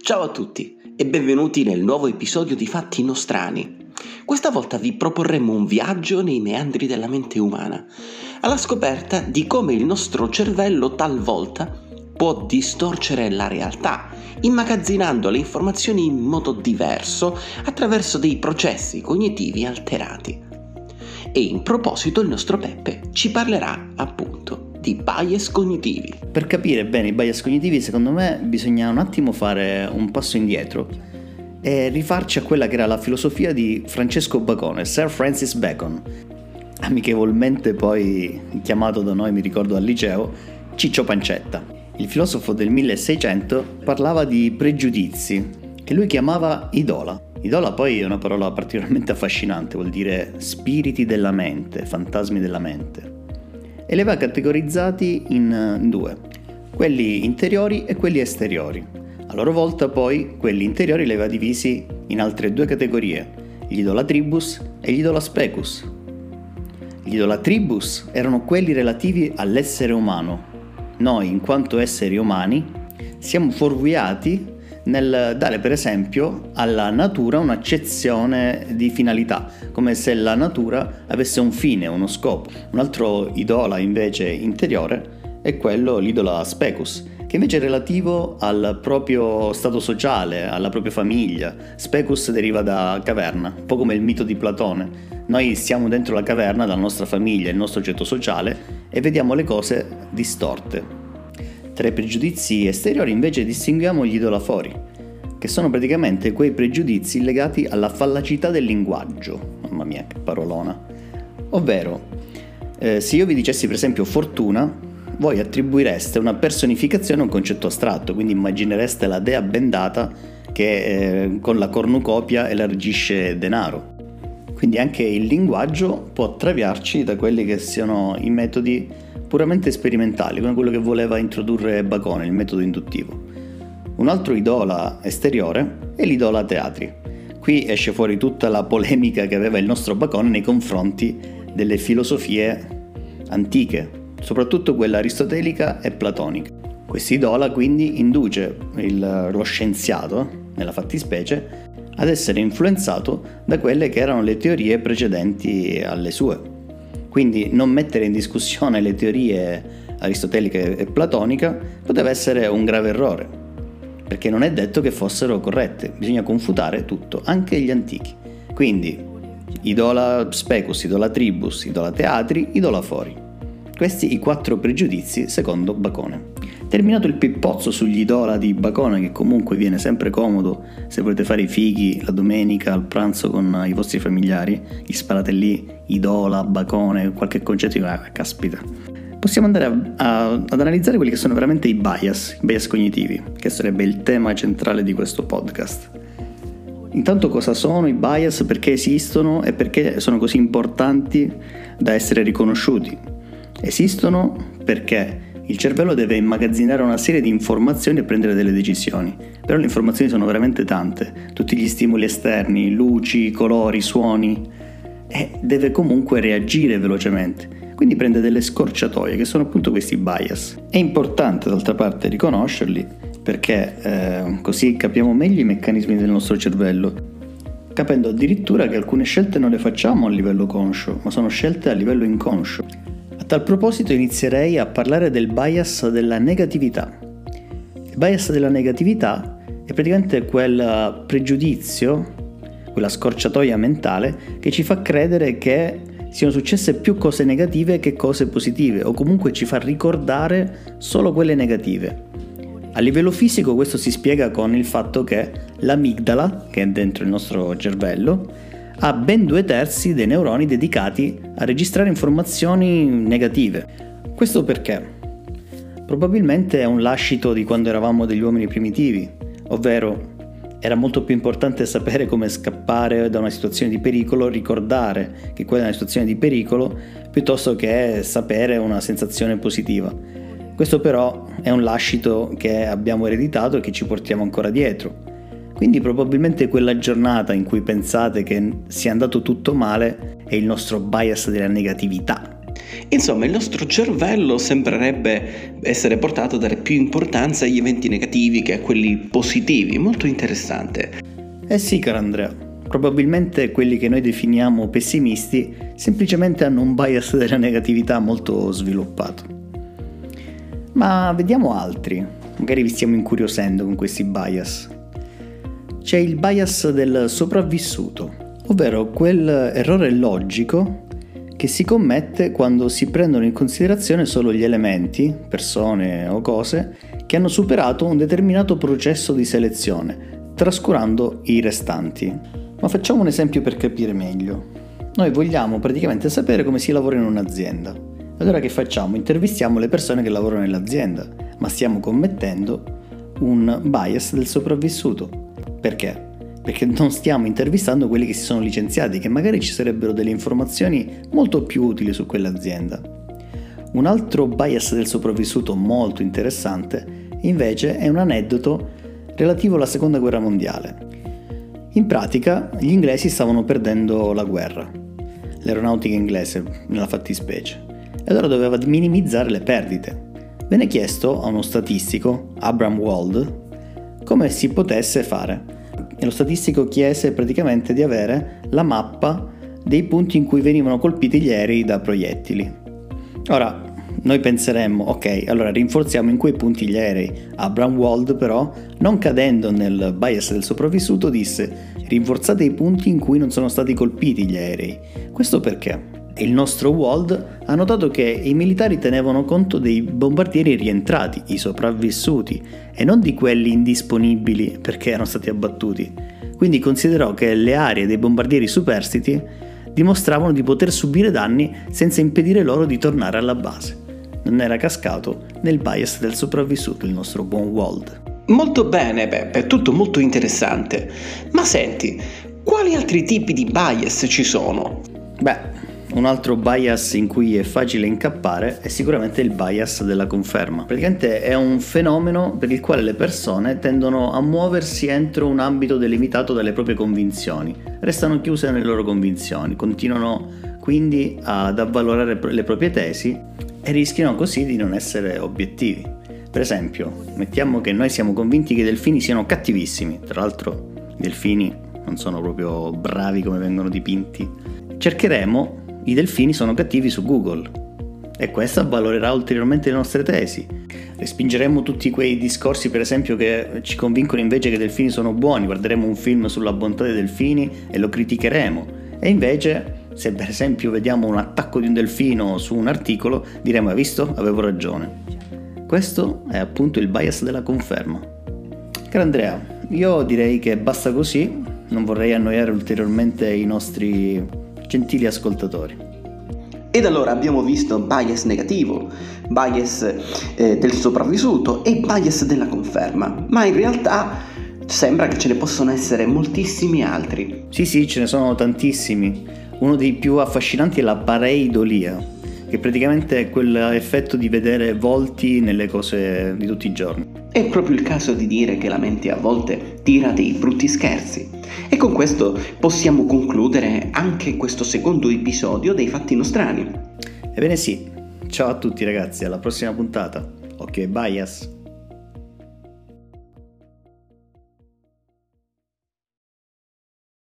Ciao a tutti e benvenuti nel nuovo episodio di Fatti Nostrani. Questa volta vi proporremo un viaggio nei meandri della mente umana, alla scoperta di come il nostro cervello talvolta può distorcere la realtà, immagazzinando le informazioni in modo diverso attraverso dei processi cognitivi alterati. E in proposito il nostro Peppe ci parlerà appunto di bias cognitivi. Per capire bene i bias cognitivi, secondo me bisogna un attimo fare un passo indietro e rifarci a quella che era la filosofia di Francesco Bacone, Sir Francis Bacon, amichevolmente poi chiamato da noi, mi ricordo al liceo, Ciccio Pancetta. Il filosofo del 1600 parlava di pregiudizi, che lui chiamava idola. Idola poi è una parola particolarmente affascinante, vuol dire spiriti della mente, fantasmi della mente e li aveva categorizzati in, in due, quelli interiori e quelli esteriori. A loro volta poi quelli interiori li aveva divisi in altre due categorie, gli idolatribus e gli idolaspecus. Gli idolatribus erano quelli relativi all'essere umano. Noi, in quanto esseri umani, siamo fuorviati nel dare per esempio alla natura un'accezione di finalità, come se la natura avesse un fine, uno scopo. Un altro idola invece interiore è quello, l'idola specus, che invece è relativo al proprio stato sociale, alla propria famiglia. Specus deriva da caverna, un po' come il mito di Platone. Noi siamo dentro la caverna dalla nostra famiglia, il nostro oggetto sociale, e vediamo le cose distorte. Tra i pregiudizi esteriori invece distinguiamo gli idolafori, che sono praticamente quei pregiudizi legati alla fallacità del linguaggio. Mamma mia, che parolona. Ovvero, eh, se io vi dicessi per esempio fortuna, voi attribuireste una personificazione a un concetto astratto, quindi immaginereste la dea bendata che eh, con la cornucopia elargisce denaro. Quindi anche il linguaggio può traviarci da quelli che siano i metodi puramente sperimentali, come quello che voleva introdurre Bacone, il metodo induttivo. Un altro idola esteriore è l'idola teatri. Qui esce fuori tutta la polemica che aveva il nostro Bacone nei confronti delle filosofie antiche, soprattutto quella aristotelica e platonica. Quest'idola quindi induce il, lo scienziato, nella fattispecie, ad essere influenzato da quelle che erano le teorie precedenti alle sue. Quindi non mettere in discussione le teorie aristoteliche e platonica poteva essere un grave errore, perché non è detto che fossero corrette, bisogna confutare tutto, anche gli antichi. Quindi idola specus, idola tribus, idola teatri, idola fori. Questi i quattro pregiudizi secondo Bacone. Terminato il pippozzo sugli idola di Bacone, che comunque viene sempre comodo se volete fare i fighi la domenica al pranzo con i vostri familiari, gli sparate lì idola, Bacone, qualche concetto di ah, caspita. Possiamo andare a, a, ad analizzare quelli che sono veramente i bias, i bias cognitivi, che sarebbe il tema centrale di questo podcast. Intanto cosa sono i bias, perché esistono e perché sono così importanti da essere riconosciuti? Esistono perché il cervello deve immagazzinare una serie di informazioni e prendere delle decisioni, però le informazioni sono veramente tante, tutti gli stimoli esterni, luci, colori, suoni, e deve comunque reagire velocemente. Quindi prende delle scorciatoie che sono appunto questi bias. È importante d'altra parte riconoscerli perché eh, così capiamo meglio i meccanismi del nostro cervello, capendo addirittura che alcune scelte non le facciamo a livello conscio, ma sono scelte a livello inconscio tal proposito inizierei a parlare del bias della negatività. Il bias della negatività è praticamente quel pregiudizio, quella scorciatoia mentale che ci fa credere che siano successe più cose negative che cose positive o comunque ci fa ricordare solo quelle negative. A livello fisico questo si spiega con il fatto che l'amigdala, che è dentro il nostro cervello, ha ben due terzi dei neuroni dedicati a registrare informazioni negative. Questo perché? Probabilmente è un lascito di quando eravamo degli uomini primitivi, ovvero era molto più importante sapere come scappare da una situazione di pericolo, ricordare che quella è una situazione di pericolo, piuttosto che sapere una sensazione positiva. Questo però è un lascito che abbiamo ereditato e che ci portiamo ancora dietro. Quindi probabilmente quella giornata in cui pensate che sia andato tutto male è il nostro bias della negatività. Insomma, il nostro cervello sembrerebbe essere portato a dare più importanza agli eventi negativi che a quelli positivi. Molto interessante. Eh sì, caro Andrea. Probabilmente quelli che noi definiamo pessimisti semplicemente hanno un bias della negatività molto sviluppato. Ma vediamo altri, magari vi stiamo incuriosendo con questi bias. C'è il bias del sopravvissuto, ovvero quel errore logico che si commette quando si prendono in considerazione solo gli elementi, persone o cose, che hanno superato un determinato processo di selezione, trascurando i restanti. Ma facciamo un esempio per capire meglio. Noi vogliamo praticamente sapere come si lavora in un'azienda. Allora che facciamo? Intervistiamo le persone che lavorano nell'azienda, ma stiamo commettendo un bias del sopravvissuto. Perché? perché non stiamo intervistando quelli che si sono licenziati, che magari ci sarebbero delle informazioni molto più utili su quell'azienda. Un altro bias del sopravvissuto molto interessante invece è un aneddoto relativo alla seconda guerra mondiale. In pratica gli inglesi stavano perdendo la guerra, l'aeronautica inglese nella fattispecie, e allora doveva minimizzare le perdite. Venne chiesto a uno statistico, Abraham Wald, come si potesse fare e lo statistico chiese praticamente di avere la mappa dei punti in cui venivano colpiti gli aerei da proiettili. Ora, noi penseremmo, ok, allora rinforziamo in quei punti gli aerei. Abraham Wald però, non cadendo nel bias del sopravvissuto, disse rinforzate i punti in cui non sono stati colpiti gli aerei. Questo perché? Il nostro Wald ha notato che i militari tenevano conto dei bombardieri rientrati, i sopravvissuti, e non di quelli indisponibili perché erano stati abbattuti. Quindi considerò che le aree dei bombardieri superstiti dimostravano di poter subire danni senza impedire loro di tornare alla base. Non era cascato nel bias del sopravvissuto il nostro buon Wald. Molto bene, Peppe, tutto molto interessante. Ma senti, quali altri tipi di bias ci sono? Beh, un altro bias in cui è facile incappare è sicuramente il bias della conferma. Praticamente è un fenomeno per il quale le persone tendono a muoversi entro un ambito delimitato dalle proprie convinzioni, restano chiuse nelle loro convinzioni, continuano quindi ad avvalorare le proprie tesi e rischiano così di non essere obiettivi. Per esempio, mettiamo che noi siamo convinti che i delfini siano cattivissimi, tra l'altro i delfini non sono proprio bravi come vengono dipinti. Cercheremo i delfini sono cattivi su Google. E questo avvalorerà ulteriormente le nostre tesi. Respingeremo tutti quei discorsi, per esempio, che ci convincono invece che i delfini sono buoni, guarderemo un film sulla bontà dei delfini e lo criticheremo. E invece, se per esempio vediamo un attacco di un delfino su un articolo, diremo hai visto? Avevo ragione. Questo è appunto il bias della conferma. Caro Andrea, io direi che basta così, non vorrei annoiare ulteriormente i nostri gentili ascoltatori. Ed allora abbiamo visto bias negativo, bias eh, del sopravvissuto e bias della conferma, ma in realtà sembra che ce ne possono essere moltissimi altri. Sì, sì, ce ne sono tantissimi. Uno dei più affascinanti è la pareidolia, che praticamente è quell'effetto di vedere volti nelle cose di tutti i giorni. È proprio il caso di dire che la mente a volte tira dei brutti scherzi. E con questo possiamo concludere anche questo secondo episodio dei Fatti Nostrani. Ebbene sì, ciao a tutti ragazzi, alla prossima puntata. Ok, bias!